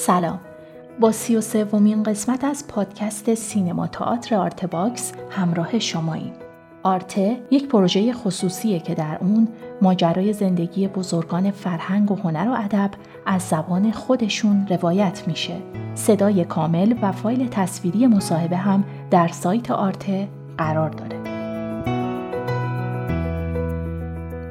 سلام با سی و سومین قسمت از پادکست سینما تئاتر آرت باکس همراه شماییم آرته یک پروژه خصوصیه که در اون ماجرای زندگی بزرگان فرهنگ و هنر و ادب از زبان خودشون روایت میشه. صدای کامل و فایل تصویری مصاحبه هم در سایت آرته قرار داره.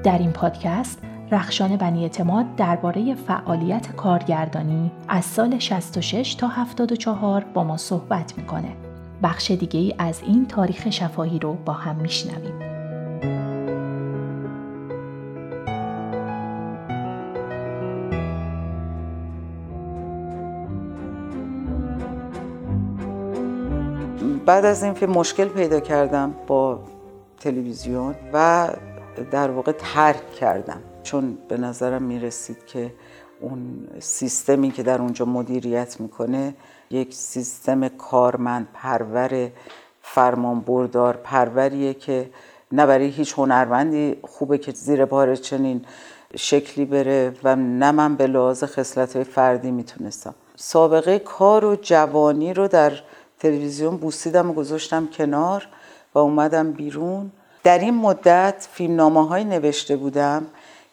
در این پادکست رخشان بنی اعتماد درباره فعالیت کارگردانی از سال 66 تا 74 با ما صحبت می‌کنه. بخش دیگه ای از این تاریخ شفاهی رو با هم میشنویم. بعد از این فیلم مشکل پیدا کردم با تلویزیون و در واقع ترک کردم چون به نظرم می‌رسید که اون سیستمی که در اونجا مدیریت می‌کنه یک سیستم کارمند پرور فرمان بردار پروریه که نه برای هیچ هنرمندی خوبه که زیر بار چنین شکلی بره و نه من به لحاظ خصلت های فردی می‌تونستم. سابقه کار و جوانی رو در تلویزیون بوسیدم و گذاشتم کنار و اومدم بیرون. در این مدت فیلمنامه های نوشته بودم.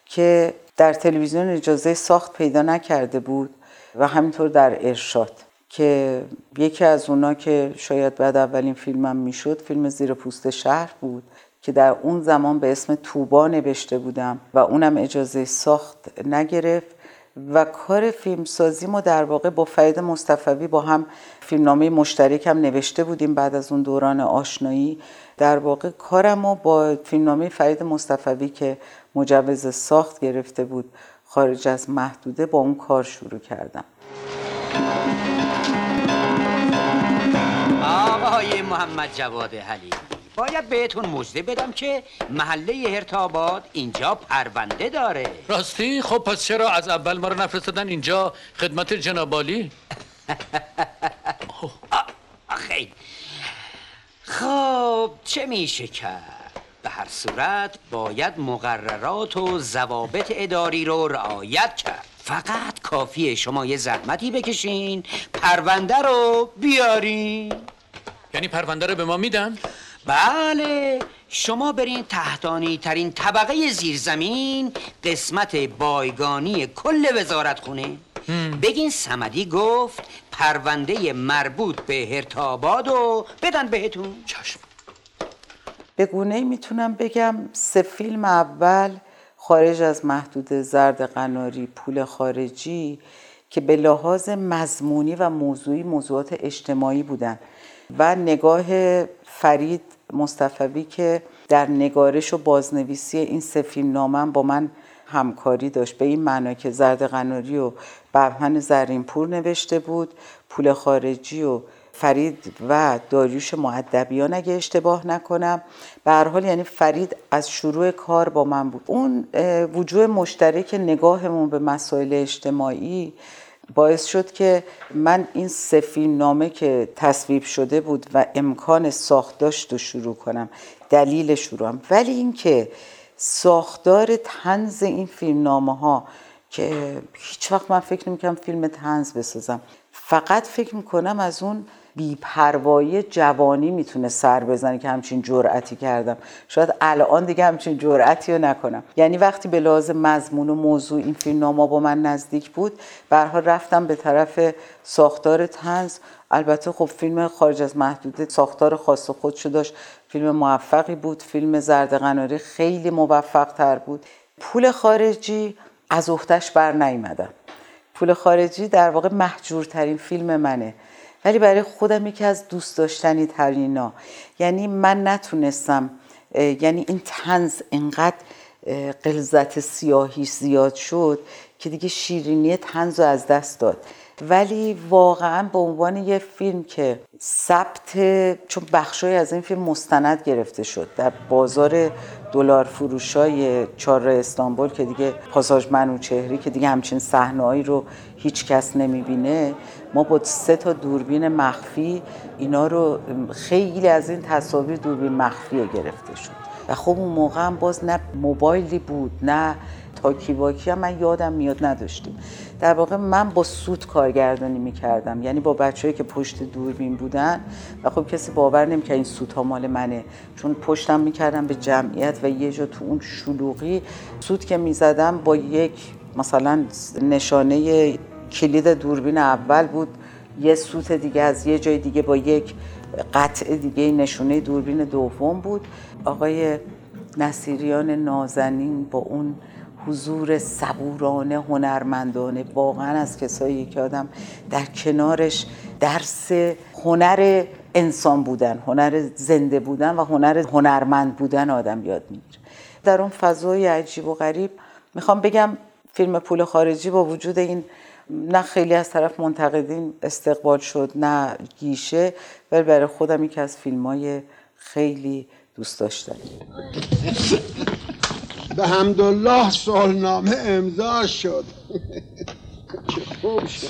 که در تلویزیون اجازه ساخت پیدا نکرده بود و همینطور در ارشاد که یکی از اونا که شاید بعد اولین فیلمم می‌شد فیلم زیر پوست شهر بود که در اون زمان به اسم توبا نوشته بودم و اونم اجازه ساخت نگرفت. و کار فیلمسازی ما در واقع با فرید مصطفوی با هم فیلمنامه مشترک هم نوشته بودیم بعد از اون دوران آشنایی. در واقع کارم رو با فیلمنامه فرید مصطفوی که مجوز ساخت گرفته بود خارج از محدوده با اون کار شروع کردم. آقای محمد جواد حلیمی باید بهتون مجده بدم که محله هرتاباد اینجا پرونده داره. راستی خب پس چرا از اول ما رو نفرستادن اینجا خدمت جنابالی خیلی خب چه میشه کرد؟ به هر صورت باید مقررات و ضوابط اداری رو رعایت کرد. فقط کافیه شما یه زحمتی بکشین پرونده رو بیارین. یعنی پرونده رو به ما میدن؟ بله شما برین تحتانی ترین طبقه زیرزمین قسمت بایگانی کل وزارت خونه بگین سمدی گفت پرونده مربوط به هرتاباد و بدن بهتون. چشم. به گونه می‌تونم بگم سه فیلم اول خارج از محدود زرد قناری پول خارجی که به لحاظ مضمونی و موضوعی موضوعات اجتماعی بودن. و نگاه فرید مصطفوی که در نگارش و بازنویسی این سه فیلم با من همکاری داشت. به این معنا که زرد قناری و بهمن زرینپور نوشته بود پول خارجی و فرید و داریوش معدبیان اگه اشتباه نکنم. به هر حال یعنی فرید از شروع کار با من بود. اون وجوه مشترک نگاهمون به مسائل اجتماعی باعث شد که من این سفین نامه که تصویب شده بود و امکان ساخت داشت رو شروع کنم دلیل شروعم. ولی اینکه ساختار تنز این فیلم نامه ها که هیچ وقت من فکر نمی‌کنم فیلم تنز بسازم فقط فکر می‌کنم از اون بیپروایی جوانی می‌تونه سر بزنه که همچین جرأتی کردم. شاید الان دیگه همچین جرأتی رو نکنم. یعنی وقتی به لحاظ مضمون و موضوع این فیلم نامه با من نزدیک بود برها رفتم به طرف ساختار تنز البته خب فیلم خارج از محدوده ساختار خاص خودشو داشت. فیلم موفقی بود. فیلم زرد قناری خیلی موفق تر بود. پول خارجی از اختش بر نیمدم پول خارجی در واقع محجورترین فیلم منه. ولی برای خودم یکی از دوست داشتنی ترینا یعنی من نتونستم یعنی این تنز انقدر قلزت سیاهی زیاد شد که دیگه شیرینی تنز رو از دست داد. ولی واقعا به عنوان یه فیلم که ثبت چون بخشای از این فیلم مستند گرفته شد در بازار دلار فروشای چهار استانبول که دیگه پاساژ منوچهری که دیگه همچین صحنه‌ای رو هیچ کس نمی‌بینه ما با سه تا دوربین مخفی اینا رو خیلی از این تصاویر دوربین مخفی گرفته شد. و خب اون موقع هم باز نه موبایلی بود نه تاکی واکی هم من یادم میاد نداشتیم. در واقع من با سود کارگردانی می‌کردم. یعنی با بچههایی که پشت دوربین بودن. و خب کسی باور نمی‌کرد این سودها مال منه. چون پشتم می‌کردم به جمعیت و یه جا تو اون شلوغی سود که می‌زدم با یک مثلا نشانه کلید دوربین اول بود. یه سوت دیگه از یه جای دیگه با یک قطع دیگه نشونه دوربین دوم بود. آقای نصیریان نازنین با اون حضور صبورانه هنرمندانه. واقعا از کسایی که آدم در کنارش درس هنر انسان بودن هنر زنده بودن و هنر هنرمند بودن آدم یاد می‌گیره. در اون فضای عجیب و غریب می‌خوام بگم فیلم پول خارجی با وجود این نه خیلی از طرف منتقدین استقبال شد نه گیشه ولی برای خودم یکی از فیلم های خیلی دوست داشتنی. به حمدالله سالنامه امضا شد.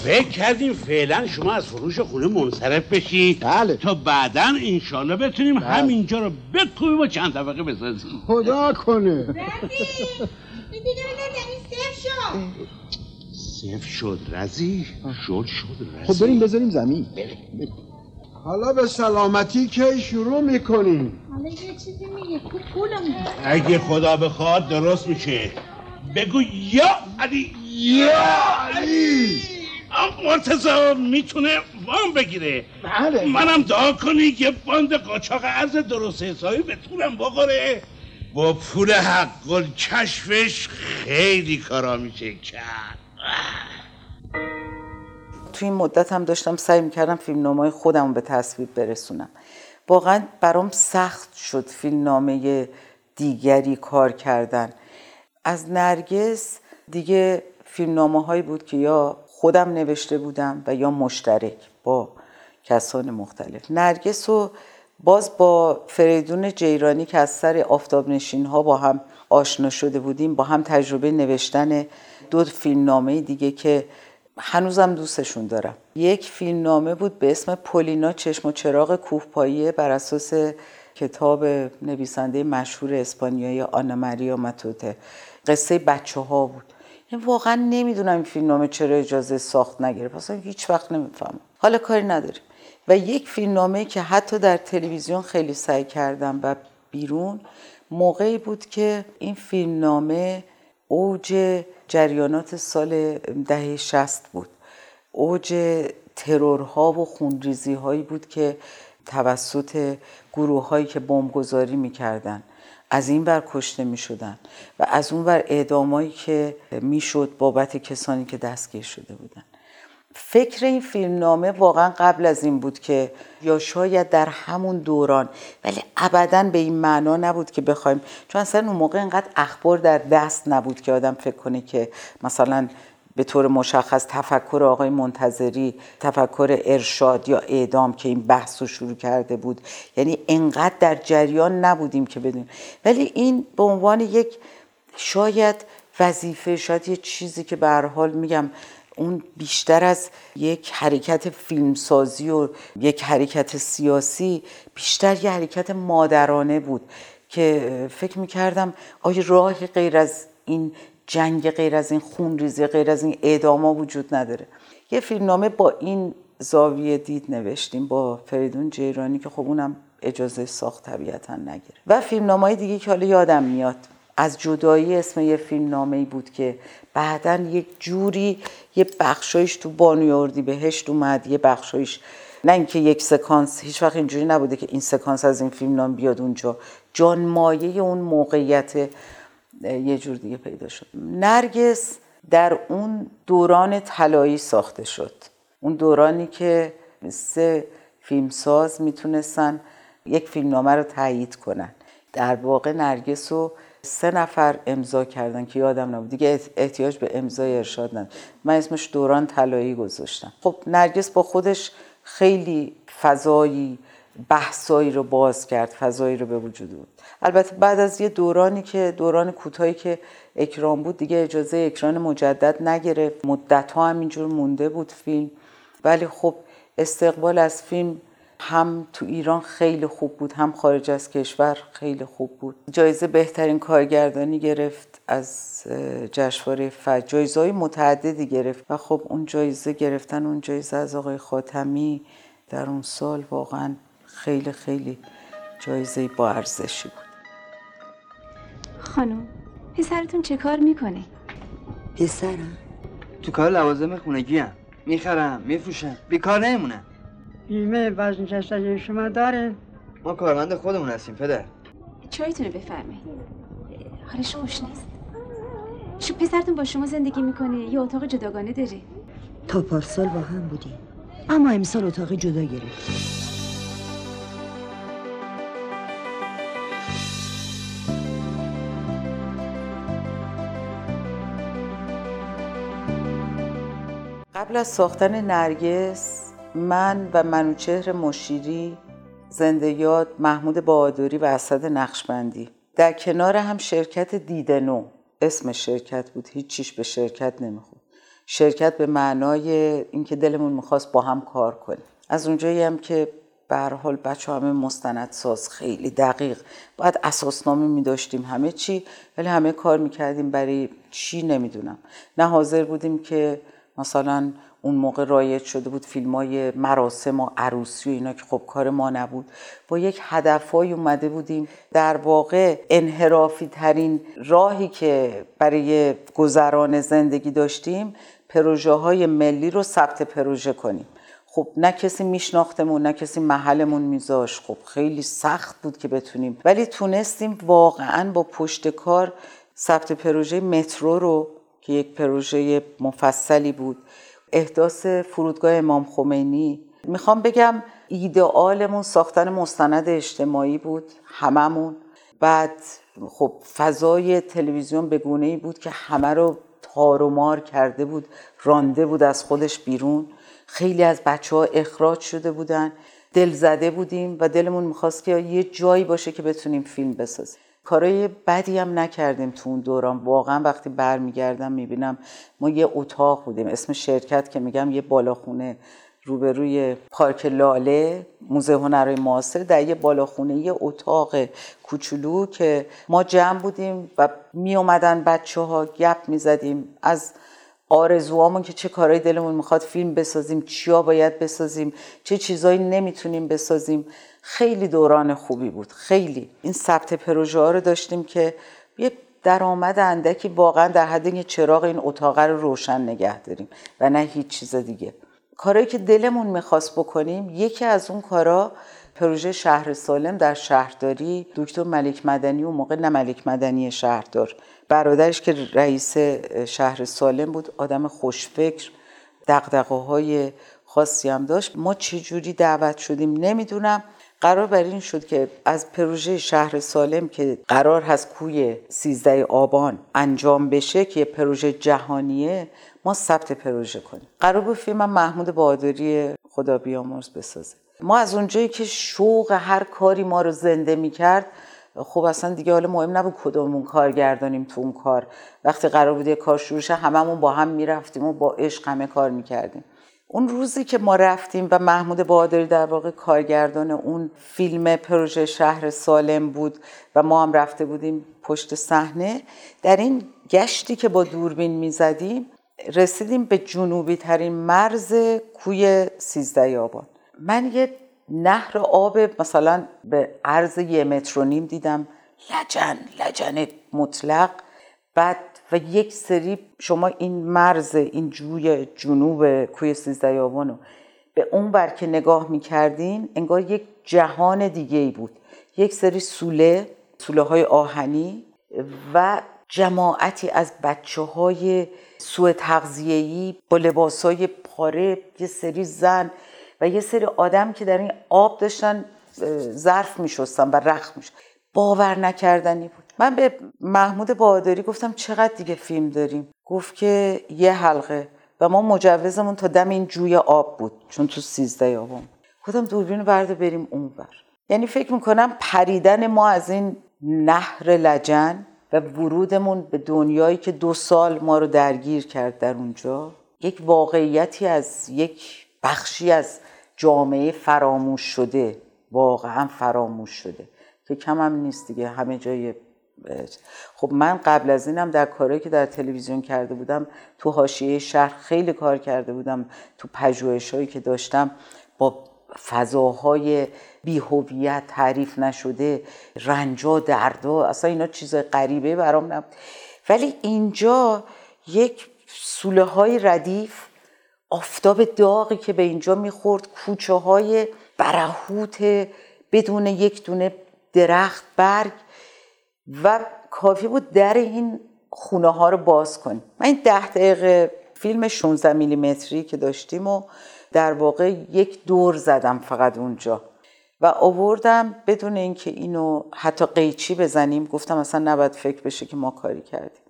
فکر کردیم فعلا شما از فروش خونه منصرف بشید. بله. تا بعدا انشالله بتونیم همینجا رو بکوبیم و چند طبقه بسازیم. خدا کنه. صفر شد رزی. شد شد رزی. خب بریم بذاریم زمین. حالا به سلامتی که شروع می‌کنیم حالا یه چیزی میگه میگه. اگه خدا بخواد درست میشه. بگو یا علی یا علی. مرتضا می‌تونه وام بگیره. بله. منم دعا کنی که باند قاچاق ارز درست حسابی بتونم بخوره. با پول حق کشفش خیلی کارا میشه کرد. تو این مدت هم داشتم سعی می‌کردم فیلم نامه خودم به تصویب برسونم. واقعا برام سخت شد فیلم نامه دیگری کار کردن. از نرگس دیگه فیلم نامه هایی بود که یا خودم نوشته بودم و یا مشترک با کسان مختلف. نرگس رو باز با فریدون جیرانی که از سر آفتاب نشین ها با هم آشنا شده بودیم با هم تجربه نوشتن دو فیلم نامه دیگه که هنوزم دوستشون دارم. یک فیلم نامه بود به اسم پولینا چشم و چراغ کوهپاییه بر اساس کتاب نویسنده مشهور اسپانیایی آنا ماریا ماتوته. قصه بچه ها بود. یعنی واقعا نمی‌دونم این فیلم نامه چرا اجازه ساخت نگرفت. اصلا هیچ وقت نمی‌فهمم. حالا کاری نداریم. و یک فیلم نامه که حتی در تلویزیون خیلی سعی کردم و بیرون موقعی بود که این فیلم نامه اوج جریانات سال دهه شست بود. اوج ترورها و خونریزی هایی بود که توسط گروه هایی که بمبگذاری می‌کردن از این بر کشته می شدن و از اون بر اعدامایی که می‌شد بابت کسانی که دستگیر شده بودن. فکر این فیلم نامه واقعا قبل از این بود که یا شاید در همون دوران ولی ابدا به این معنا نبود که بخوایم. چون اصلا اون موقع اینقدر اخبار در دست نبود که آدم فکر کنه که مثلا به طور مشخص تفکر آقای منتظری تفکر ارشاد یا اعدام که این بحث رو شروع کرده بود. یعنی انقدر در جریان نبودیم که بدونیم. ولی این به عنوان یک شاید وظیفه شاید یه چیزی که به حال میگم اون بیشتر از یک حرکت فیلمسازی و یک حرکت سیاسی بیشتر یه حرکت مادرانه بود که فکر می‌کردم آیا راهی غیر از این جنگ غیر از این خون ریزی غیر از این اعداما وجود نداره؟ یه فیلمنامه با این زاویه دید نوشتیم با فریدون جیرانی که خب اونم اجازه ساخت طبیعتا نگیره و فیلمنامه دیگه که حالا یادم میاد. از جدایی اسم یه فیلم نامه بود که بعدا یک جوری یه بخشایش تو بانوی بهشت اومد یه بخشایش. نه اینکه یک سکانس هیچ وقت اینجوری نبوده که این سکانس از این فیلم نام بیاد اونجا. جان مایه اون موقعیت یه جور دیگه پیدا شد. نرگس در اون دوران طلایی ساخته شد. اون دورانی که سه فیلمساز می‌تونستن یک فیلمنامه رو تایید کنن. در واقع نرگس رو سه نفر امضا کردن که یادم نبود. دیگه احتیاج به امضای ارشاد ندارم. من اسمش دوران طلایی گذاشتم. خب نرگس با خودش خیلی فضایی بحثایی رو باز کرد فضایی رو به وجود بود البته بعد از یه دورانی که دوران کوتاهی که اکران بود دیگه اجازه اکران مجدد نگرفت. مدت ها همینجور مونده بود فیلم. ولی خب استقبال از فیلم هم تو ایران خیلی خوب بود هم خارج از کشور خیلی خوب بود. جایزه بهترین کارگردانی گرفت از جشنواره فجر. جایزه های متعددی گرفت و خب اون جایزه گرفتن اون جایزه از آقای خاتمی در اون سال واقعا خیلی خیلی جایزه با ارزشی بود. خانم پسرتون چه کار می‌کنه؟ پسرم؟ تو کار لوازم خونگی هم می‌خرم میفروشم. بیکار نمیمونم. بیمه وزن شما داره؟ ما کارمند خودمون هستیم پدر. چایتونه بفرمایید. حالش خوش نیست؟ شو پسرتون با شما زندگی می‌کنه یه اتاق جداگانه داره؟ تا پارسال با هم بودیم. اما امسال اتاق جدا گرفت قبل از ساختن نرگس من و منوچهر مشیری زنده محمود بهادری و اسد نقشبندی. در کنار هم شرکت دیدنو. اسم شرکت بود هیچیش به شرکت نمیخود شرکت به معنای اینکه دلمون می‌خواست با هم کار کنیم. از اونجایی هم که به حال بچه همه مستند ساز خیلی دقیق. باید اساسنامه می داشتیم همه چی ولی همه کار می‌کردیم برای چی نمی‌دونم. نه حاضر بودیم که مثلا اون موقع رایج شده بود فیلم های مراسم و عروسی و اینا که خب کار ما نبود. با یک هدفهایی اومده بودیم. در واقع انحرافی ترین راهی که برای گذران زندگی داشتیم پروژه های ملی رو ثبت پروژه کنیم. خب نه کسی میشناختمون نه کسی محلمون میذاش خب خیلی سخت بود که بتونیم. ولی تونستیم واقعا با پشت کار ثبت پروژه مترو رو که یک پروژه مفصلی بود احداث فرودگاه امام خمینی. می‌خوام بگم ایدئالمون ساختن مستند اجتماعی بود هممون. بعد خب فضای تلویزیون به گونه ای بود که همه رو تار و مار کرده بود رانده بود از خودش بیرون. خیلی از بچه ها اخراج شده بودن. دل زده بودیم و دلمون می‌خواست که یه جایی باشه که بتونیم فیلم بسازیم. کارای بدی هم نکردیم تو اون دوران. واقعا وقتی برمیگردم می‌بینم ما یه اتاق بودیم. اسم شرکت که میگم یه بالاخونه روبروی پارک لاله موزه هنرهای معاصر در یه بالاخونه یه اتاق کوچولو که ما جمع بودیم و می اومدن بچه ها گپ می زدیم از آرزوهامون که چه کارهای دلمون می‌خواد فیلم بسازیم چیا باید بسازیم چه چیزایی نمی‌تونیم بسازیم. خیلی دوران خوبی بود. خیلی. این ثبت پروژه ها رو داشتیم که یه درآمد اندکی واقعا در حد یه چراغ این اتاق رو روشن نگه داریم و نه هیچ چیز دیگه. کارهایی که دلمون می‌خواست بکنیم یکی از اون کارا پروژه شهر سالم در شهرداری دکتر ملک مدنی و موقع نه ملک مدنی شهردار برادرش که رئیس شهر سالم بود آدم خوشفکر دقدقه های خاصی هم داشت. ما چجوری دعوت شدیم نمی‌دونم. قرار بر این شد که از پروژه شهر سالم که قرار هست کوی 13 آبان انجام بشه که پروژه جهانیه ما ثبت پروژه کنیم. قرار بود فیلم محمود بهادری خدا بیامرز بسازه. ما از اونجایی که شوق هر کاری ما رو زنده می‌کرد خب اصلا دیگه حالا مهم نبود کدومون کارگردانیم تو اون کار. وقتی قرار بود یه کار شروع شه هممون با هم می‌رفتیم و با عشق همه کار می‌کردیم. اون روزی که ما رفتیم و محمود بادری در واقع کارگردان اون فیلم پروژه شهر سالم بود و ما هم رفته بودیم پشت صحنه در این گشتی که با دوربین می‌زدیم رسیدیم به جنوبی ترین مرز کوی سیزده آبان من یه نهر آب مثلا به عرض یه متر و نیم دیدم. لجن لجن مطلق. بعد و یک سری شما این مرز این جوی جنوب کوی سیزده به اون بر که نگاه می‌کردین انگار یک جهان دیگه ای بود. یک سری سوله سوله های آهنی و جماعتی از بچه های سوء تغذیه‌ای با لباس های پاره یه سری زن و یه سری آدم که در این آب داشتن ظرف میشستن و رخ میشن باور نکردنی بود. من به محمود بادری گفتم چقدر دیگه فیلم داریم. گفت که یه حلقه و ما مجوزمون تا دم این جوی آب بود چون تو سیزده آبم گفتم دوربین برده بریم اونور یعنی فکر می‌کنم پریدن ما از این نهر لجن و ورودمون به دنیایی که دو سال ما رو درگیر کرد در اونجا یک واقعیتی از یک بخشی از جامعه فراموش شده واقعا فراموش شده. که کم هم نیست دیگه همه جای خب من قبل از اینم در کارهایی که در تلویزیون کرده بودم تو حاشیه شهر خیلی کار کرده بودم. تو پژوهش‌هایی که داشتم با فضاهای بیهویت تعریف نشده رنجا دردا اصلا اینا چیز غریبه برام نبود. ولی اینجا یک سوله های ردیف آفتاب داغی که به اینجا می‌خورد کوچه های برهوت بدون یک دونه درخت برگ و کافی بود در این خونه ها رو باز کنیم. من این ده دقیقه فیلم 16 میلیمتری که داشتیم و در واقع یک دور زدم فقط اونجا و آوردم بدون اینکه اینو حتی قیچی بزنیم. گفتم اصلا نباید فکر بشه که ما کاری کردیم.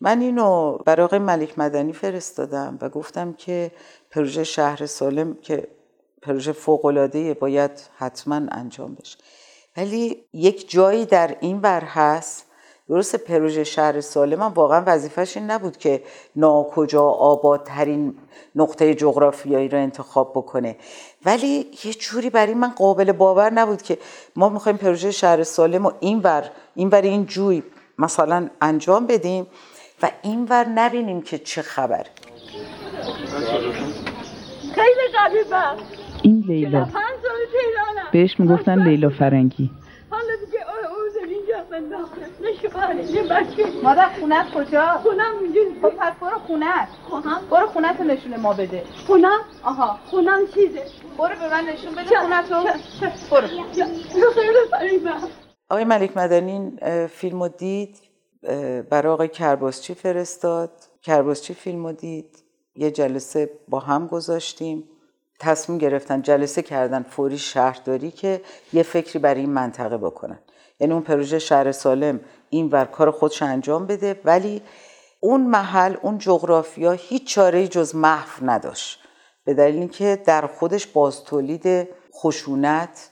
من اینو برای آقای ملک مدنی فرستادم و گفتم که پروژه شهر سالم که پروژه فوقلاده باید حتما انجام بشه. ولی یک جایی در این بر هست درست پروژه شهر سالم هم واقعا وظیفش این نبود که ناکجا آبادترین نقطه جغرافیایی رو انتخاب بکنه. ولی یه جوری برای من قابل باور نبود که ما می‌خوایم پروژه شهر سالم و این بر این بر این جوی مثلا انجام بدیم و این ور نبینیم که چه خبر. خیلی قریبم این لیلا. بهش می‌گفتن لیلا فرنگی. حالا دیگه او اینجا مادر خونت کجا؟ خونم میگه خب پس برو خونت. خونم؟ برو خونت رو نشون ما بده. خونم؟ آها. خونم چیزه؟ برو به من نشون بده خونت رو. برو. خیلی فریبم آقای ملک مدنی این فیلم رو دید؟ برای آقای کرباسچی فرستاد. کرباسچی فیلم رو دید. یه جلسه با هم گذاشتیم. تصمیم گرفتن جلسه کردن فوری شهرداری که یه فکری برای این منطقه بکنن. یعنی اون پروژه شهر سالم این ور کار خودش انجام بده ولی اون محل اون جغرافیا هیچ چاره جز محو نداشت. به دلیل اینکه در خودش باز تولید خشونت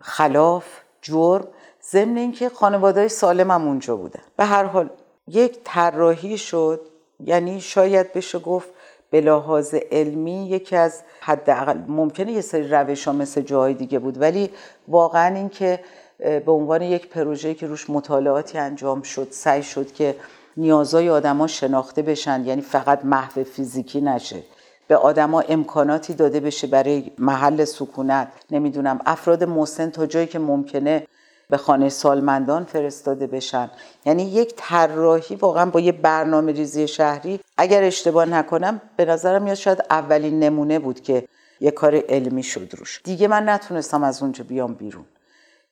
خلاف جرم ضمن اینکه خانواده سالم هم اونجا بودن. به هر حال یک طراحی شد یعنی شاید بشه گفت به لحاظ علمی یکی از حداقل ممکنه یه سری روش ها مثل جاهای دیگه بود. ولی واقعا اینکه به عنوان یک پروژه که روش مطالعاتی انجام شد سعی شد که نیازهای آدما شناخته بشن یعنی فقط محو فیزیکی نشه به آدما امکاناتی داده بشه برای محل سکونت نمی‌دونم افراد مسن تا جایی که ممکنه به خانه سالمندان فرستاده بشن. یعنی یک طراحی واقعا با یه برنامه ریزی شهری. اگر اشتباه نکنم به نظرم میاد شاید اولین نمونه بود که یه کار علمی شد روش. دیگه من نتونستم از اونجا بیام بیرون.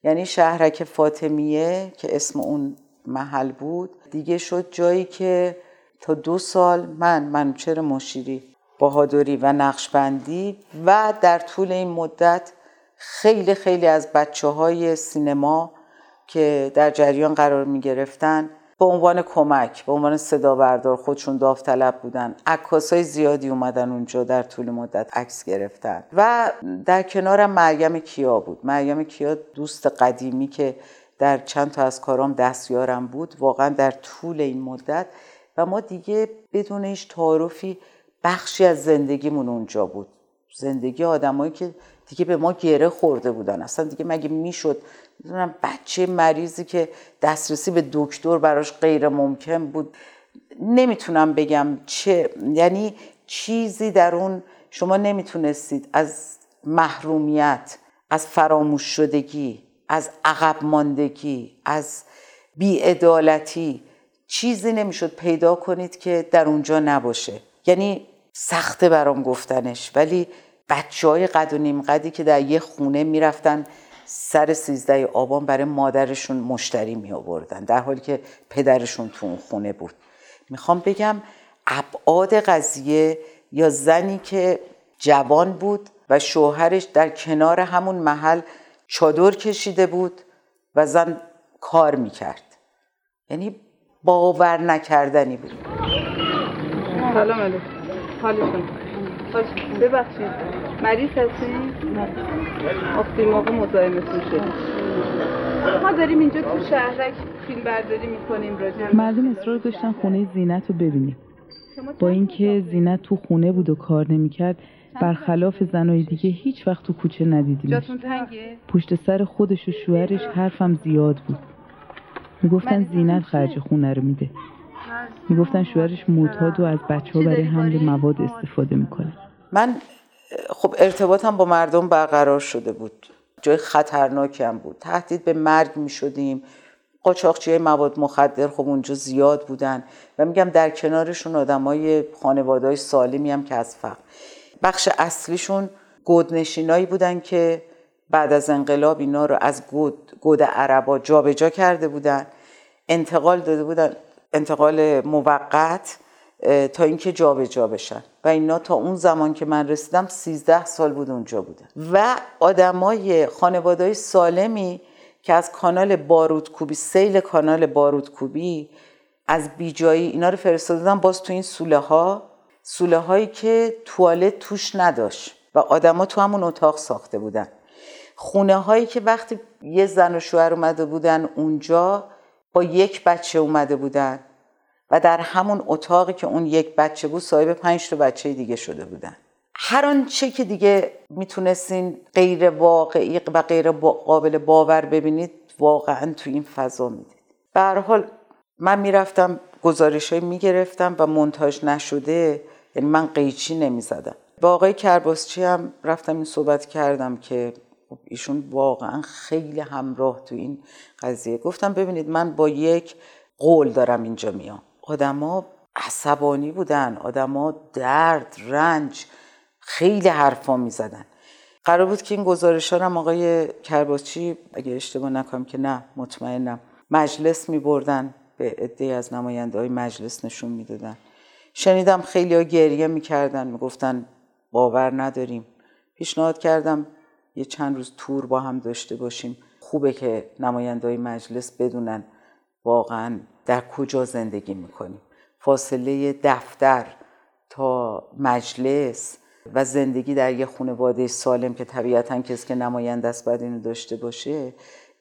یعنی شهرک فاطمیه که اسم اون محل بود دیگه شد جایی که تا دو سال من منوچر مشیری بهادری و نقشبندی و در طول این مدت خیلی خیلی از بچه های سینما که در جریان قرار می گرفتن به عنوان کمک به عنوان صدا بردار خودشون داوطلب بودن. عکاس های زیادی اومدن اونجا در طول مدت عکس گرفتن. و در کنارم مریم کیا بود. مریم کیا دوست قدیمی که در چند تا از کارام دستیارم بود واقعا در طول این مدت. و ما دیگه بدون هیچ تعارفی بخشی از زندگیمون اونجا بود. زندگی آدمایی که دیگه به ما گره خورده بودن. اصلا دیگه مگه می‌شد؟ می‌دونم بچه مریضی که دسترسی به دکتر براش غیر ممکن بود. نمی‌تونم بگم چه یعنی چیزی در اون شما نمی‌تونستید. از محرومیت از فراموش شدگی از عقب ماندگی از بیعدالتی چیزی نمی‌شد پیدا کنید که در اونجا نباشه. یعنی سخته برام گفتنش ولی بچه های قد و نیم قدی که در یه خونه می‌رفتن سر سیزده آبان برای مادرشون مشتری می آوردن در حالی که پدرشون تو اون خونه بود. می‌خوام بگم ابعاد قضیه یا زنی که جوان بود و شوهرش در کنار همون محل چادر کشیده بود و زن کار می‌کرد. یعنی باور نکردنی بود. سلام علیکم. حالتون؟ ببخشید. مریض هستین؟ نه. موقع مزاحمتون شد ما داریم اینجا تو شهرک فیلم برداری می‌کنیم راجع مردم اصرار داشتن خونه زینت رو ببینیم. با اینکه زینت تو خونه بود و کار نمی‌کرد برخلاف زنای دیگه هیچ وقت تو کوچه ندیدیمش. پشت سر خودش و شوهرش حرفم زیاد بود. می‌گفتن زینت خرج خونه رو میده. می‌گفتن شوهرش معتاد و از بچه ها برای حمل مواد استفاده می‌کنه. من خب ارتباطم با مردم برقرار شده بود. جای خطرناکی هم بود. تهدید به مرگ می شدیم قاچاقچی مواد مخدر خب اونجا زیاد بودن. و میگم در کنارشون آدم های خانواده های سالمی هم که از فقر. بخش اصلیشون گودنشینایی بودن که بعد از انقلاب اینا رو از گود, گود عربا جابجا کرده بودن. انتقال داده بودن. انتقال موقت. تا اینکه جابجا بشن. و اینا تا اون زمان که من رسیدم 13 سال بود اونجا بودن و آدمای خانواده سالمی که از کانال بارودکوبی سیل کانال بارودکوبی از بیجایی اینا رو فرستادن باز تو این سوله ها سوله هایی که توالت توش نداشت. و آدما تو همون اتاق ساخته بودن. خونه هایی که وقتی یه زن و شوهر اومده بودن اونجا با یک بچه اومده بودن. و در همون اتاقی که اون یک بچه بود صاحب پنج تا بچه دیگه شده بودن. هر آنچه که دیگه می‌تونستین غیر واقعی و غیر قابل باور ببینید واقعا تو این فضا می‌دید. به هر حال من می‌رفتم گزارش های می‌گرفتم و منتاج نشده یعنی من قیچی نمی‌زدم. با آقای کرباسچی هم رفتم این صحبت کردم که خب ایشون واقعا خیلی همراه تو این قضیه. گفتم ببینید من با یک قول دارم اینجا میام. آدما عصبانی بودن آدما درد رنج خیلی حرفا می‌زدن. قرار بود که این گزارش ها هم آقای کرباچی اگه اشتباه نکنم که نه مطمئنم. مجلس می بردن به عده از نماینده های مجلس نشون می‌دادن. شنیدم خیلی ها گریه می‌کردن می‌گفتن باور نداریم. پیشنهاد کردم یه چند روز تور با هم داشته باشیم. خوبه که نماینده های مجلس بدونن واقعا در کجا زندگی می‌کنیم. فاصله دفتر تا مجلس و زندگی در یه خانواده سالم که طبیعتا کسی که نماینده است باید اینو داشته باشه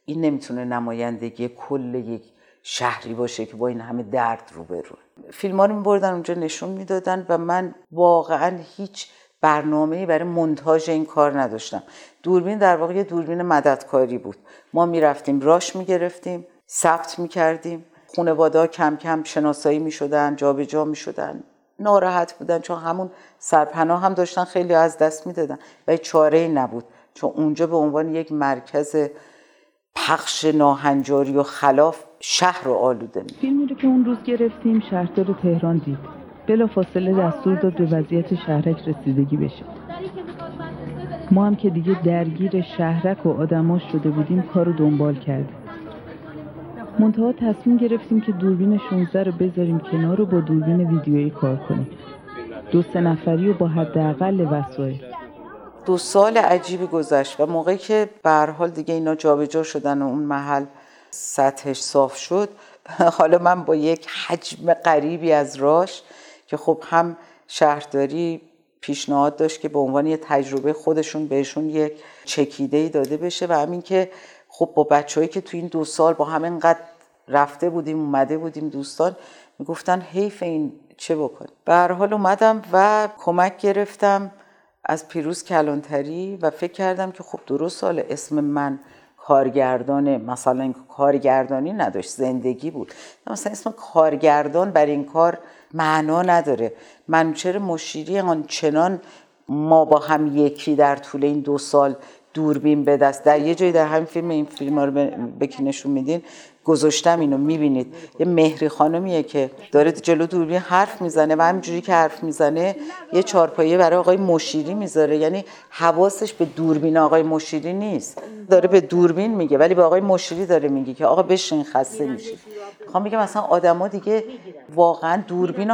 این نمی‌تونه نمایندگی کل یک شهری باشه که با این همه درد رو برو فیلم ها رو میبردن اونجا نشون می‌دادن و من واقعا هیچ برنامه برای منتاژ این کار نداشتم. دوربین در واقع یه دوربین مددکاری بود. ما می‌رفتیم راش می‌گرفتیم ثبت می‌کردیم. خانواده کم کم شناسایی می‌شدن جابجا می‌شدن. ناراحت بودن چون همون سرپناه هم داشتن خیلی از دست می‌دادن. و چاره ای نبود. چون اونجا به عنوان یک مرکز پخش ناهنجاری و خلاف شهر رو آلوده می فیلمی رو که اون روز گرفتیم شهردار تهران دید. بلا فاصله دستور داد به وضعیت شهرک رسیدگی بشه. ما هم که دیگه درگیر شهرک و آدماش شده بودیم کار رو دنبال کردیم. منتها تصمیم گرفتیم که دوربین 16 رو بذاریم کنار و با دوربین ویدیویی کار کنیم. دو سه نفری و با حداقل وسایل. دو سال عجیبی گذشت و موقعی که به حال دیگه اینا جابجا شدن و اون محل سطحش صاف شد. حالا من با یک حجم غریبی از راش که خب هم شهرداری پیشنهاد داشت که به عنوان یه تجربه خودشون بهشون یک چکیده ای داده بشه و همین که خب با بچههایی که تو این دو سال با همینقدر رفته بودیم اومده بودیم دوستان می‌گفتن حیف این چه بکن. به هر حال اومدم و کمک گرفتم از پیروز کلانتری و فکر کردم که خب درست سال اسم من کارگردان مثلا کارگردانی نداشت زندگی بود. مثلا اسم کارگردان بر این کار معنا نداره. منوچر مشیری آنچنان ما با هم یکی در طول این دو سال دوربین به دست. در یه جایی در همین فیلم این فیلم ها رو به نشون میدین؟ گذاشتم اینو می‌بینید. یه مهری خانمیه که داره جلو دوربین حرف می‌زنه و همینجوری که حرف می‌زنه یه چارپایه برای آقای مشیری می‌ذاره. یعنی حواسش به دوربین آقای مشیری نیست. داره به دوربین میگه ولی به آقای مشیری داره میگه که آقا بشین خسته میشی می‌خوام میگم مثلا آدما دیگه واقعا دوربین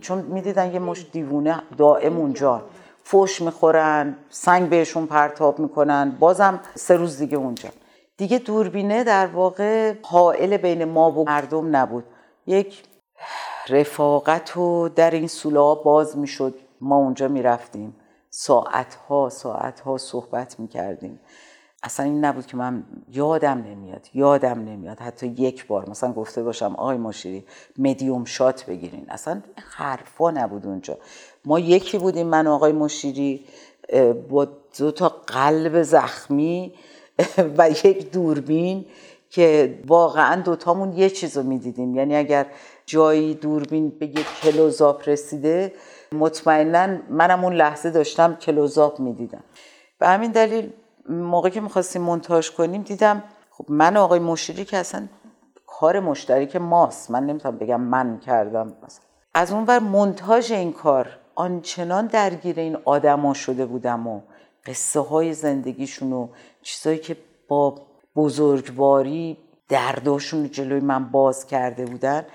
چون می‌دیدن یه مش دیوونه دائم اونجا. فوش می‌خورن سنگ بهشون پرتاب می‌کنن. بازم سه روز دیگه اونجا. دیگه دوربینه در واقع حائل بین ما و مردم نبود. یک رفاقت و در این سولا باز می‌شد. ما اونجا می‌رفتیم. ساعتها ساعتها صحبت می‌کردیم. اصلا این نبود که من یادم نمیاد یادم نمیاد. حتی یک بار مثلا گفته باشم آقای مشیری مدیوم شات بگیرین. اصلا حرفا نبود اونجا. ما یکی بودیم من آقای مشیری با دو تا قلب زخمی و یک دوربین که واقعا دوتامون یه چیز رو می‌دیدیم. یعنی اگر جایی دوربین به یک کلوزاپ رسیده مطمئنا منم اون لحظه داشتم کلوزاپ می‌دیدم. به همین دلیل موقع که می‌خواستیم منتاج کنیم دیدم خب من آقای مشیری که اصلا کار مشترک ماست. من نمی‌تونم بگم من کردم. از اون ور منتاج این کار آنچنان درگیر این آدما شده بودم و قصه های زندگیشون و چیزایی که با بزرگواری درداشون جلوی من باز کرده بودن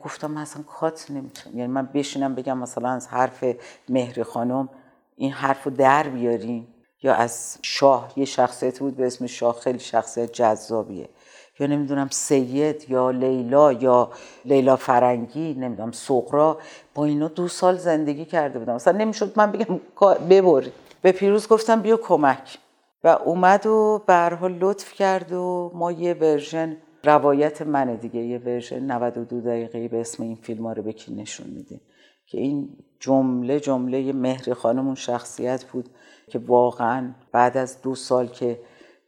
گفتم من اصلا کات نمی‌تونم. یعنی من بشینم بگم مثلا از حرف مهر خانم این حرف رو در بیاریم یا از شاه یه شخصیت بود به اسم شاه خیلی شخصیت جذابیه. یا نمی‌دونم سید یا لیلا یا لیلا فرنگی نمی‌دونم سقرا با اینا دو سال زندگی کرده بودم. مثلا نمی‌شد من بگم ببری به پیروز گفتم بیا کمک. و اومد و به حال لطف کرد و ما یه ورژن روایت منه دیگه یه ورژن 92 دقیقه به اسم این فیلم ها رو به کی نشون میدیم. که این جمله جمله مهر خانمون شخصیت بود که واقعا بعد از دو سال که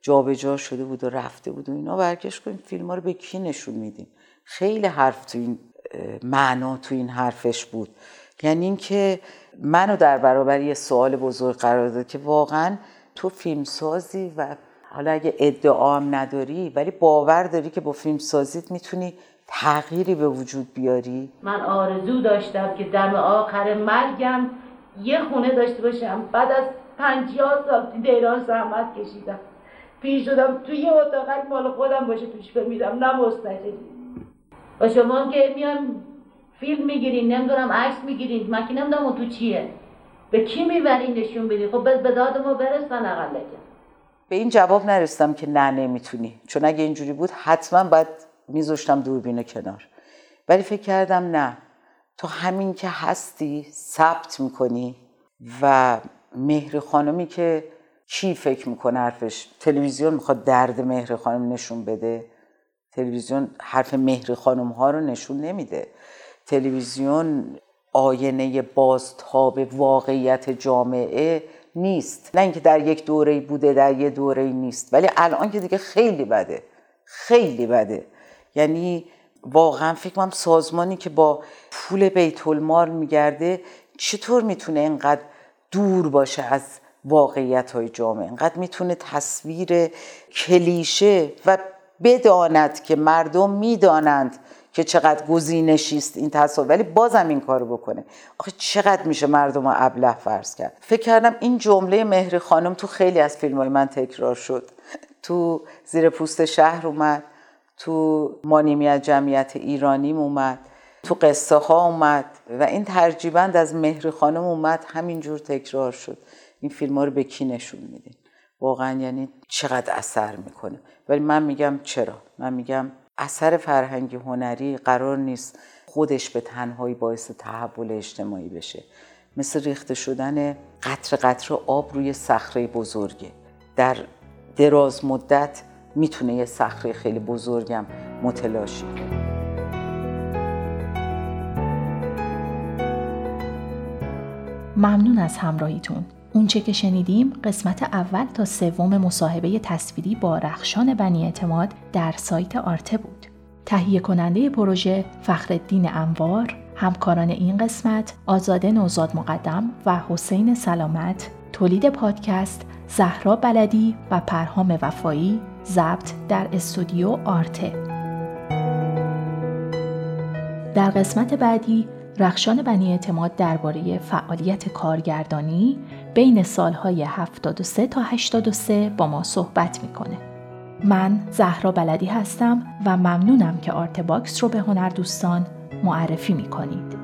جابجا جا شده بود و رفته بود و اینا. برگشت کنیم فیلم ها رو به کی نشون میدیم؟ خیلی حرف تو این معنا تو این حرفش بود. یعنی اینکه منو در برابر یه سوال بزرگ قرار داد که واقعا تو فیلمسازی و حالا اگه ادعا هم نداری ولی باور داری که با فیلم سازیت می‌تونی تغییری به وجود بیاری؟ من آرزو داشتم که دم آخر مرگم یه خونه داشته باشم. بعد از پنجاه سال دیران زحمت کشیدم. پیش شدم توی یه اتاق مال خودم باشه توش بمیرم. نه مستجری و شما که میان فیلم می‌گیرین نمی‌دونم عکس می‌گیرین. من که نمی‌دونم تو چیه. به کی می‌برین نشون بدین؟ خب به داد ما برسن اقل به این جواب نرسیدم که نه نمی‌تونی. چون اگه اینجوری بود حتما باید میذاشتم دوربین کنار. ولی فکر کردم نه. تو همین که هستی ثبت می‌کنی و مهر خانمی که چی فکر می‌کنه حرفش؟ تلویزیون می‌خواد درد مهر خانم نشون بده. تلویزیون حرف مهر خانم ها رو نشون نمیده. تلویزیون آینه بازتاب واقعیت جامعه نیست. نه اینکه در یک دوره بوده در یک دوره نیست. ولی الان که دیگه خیلی بده. خیلی بده. یعنی واقعا فکر کنم سازمانی که با پول بیت المال میگرده چطور می‌تونه اینقدر دور باشه از واقعیت های جامعه. اینقدر می‌تونه تصویر کلیشه و بداند که مردم می‌دانند که چقدر گزینشی است این تصاویر. ولی بازم این کارو بکنه. آخه چقدر میشه مردم رو ابله فرض کرد. فکر کردم این جمله مهر خانم تو خیلی از فیلم های من تکرار شد. تو زیر پوست شهر اومد تو مانیمی جمعیت ایرانی اومد تو قصه ها اومد و این ترجیبند از مهر خانم اومد همینجور تکرار شد. این فیلم ها رو به کی نشون میده واقعا یعنی چقدر اثر می‌کنه؟ ولی من میگم چرا؟ من میگم اثر فرهنگی هنری قرار نیست خودش به تنهایی باعث تحول اجتماعی بشه. مثل ریخته شدن قطر قطر آب روی صخره بزرگه. در دراز مدت می‌تونه یه صخره خیلی بزرگم متلاشی ممنون از همراهیتون. اونچه که شنیدیم قسمت اول تا سوم مصاحبه تصویری با رخشان بنی اعتماد در سایت آرته بود. تهیه کننده پروژه فخردین انوار، همکاران این قسمت آزاده نوزاد مقدم و حسین سلامت، تولید پادکست زهرا بلدی و پرهام وفایی، ضبط در استودیو آرته. در قسمت بعدی رخشان بنی اعتماد درباره فعالیت کارگردانی بین سالهای 73 تا 83 با ما صحبت می‌کنه. من زهرا بلدی هستم و ممنونم که آرت باکس رو به هنر دوستان معرفی می‌کنید.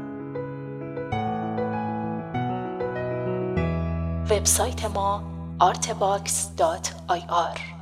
وبسایت ما artbox.ir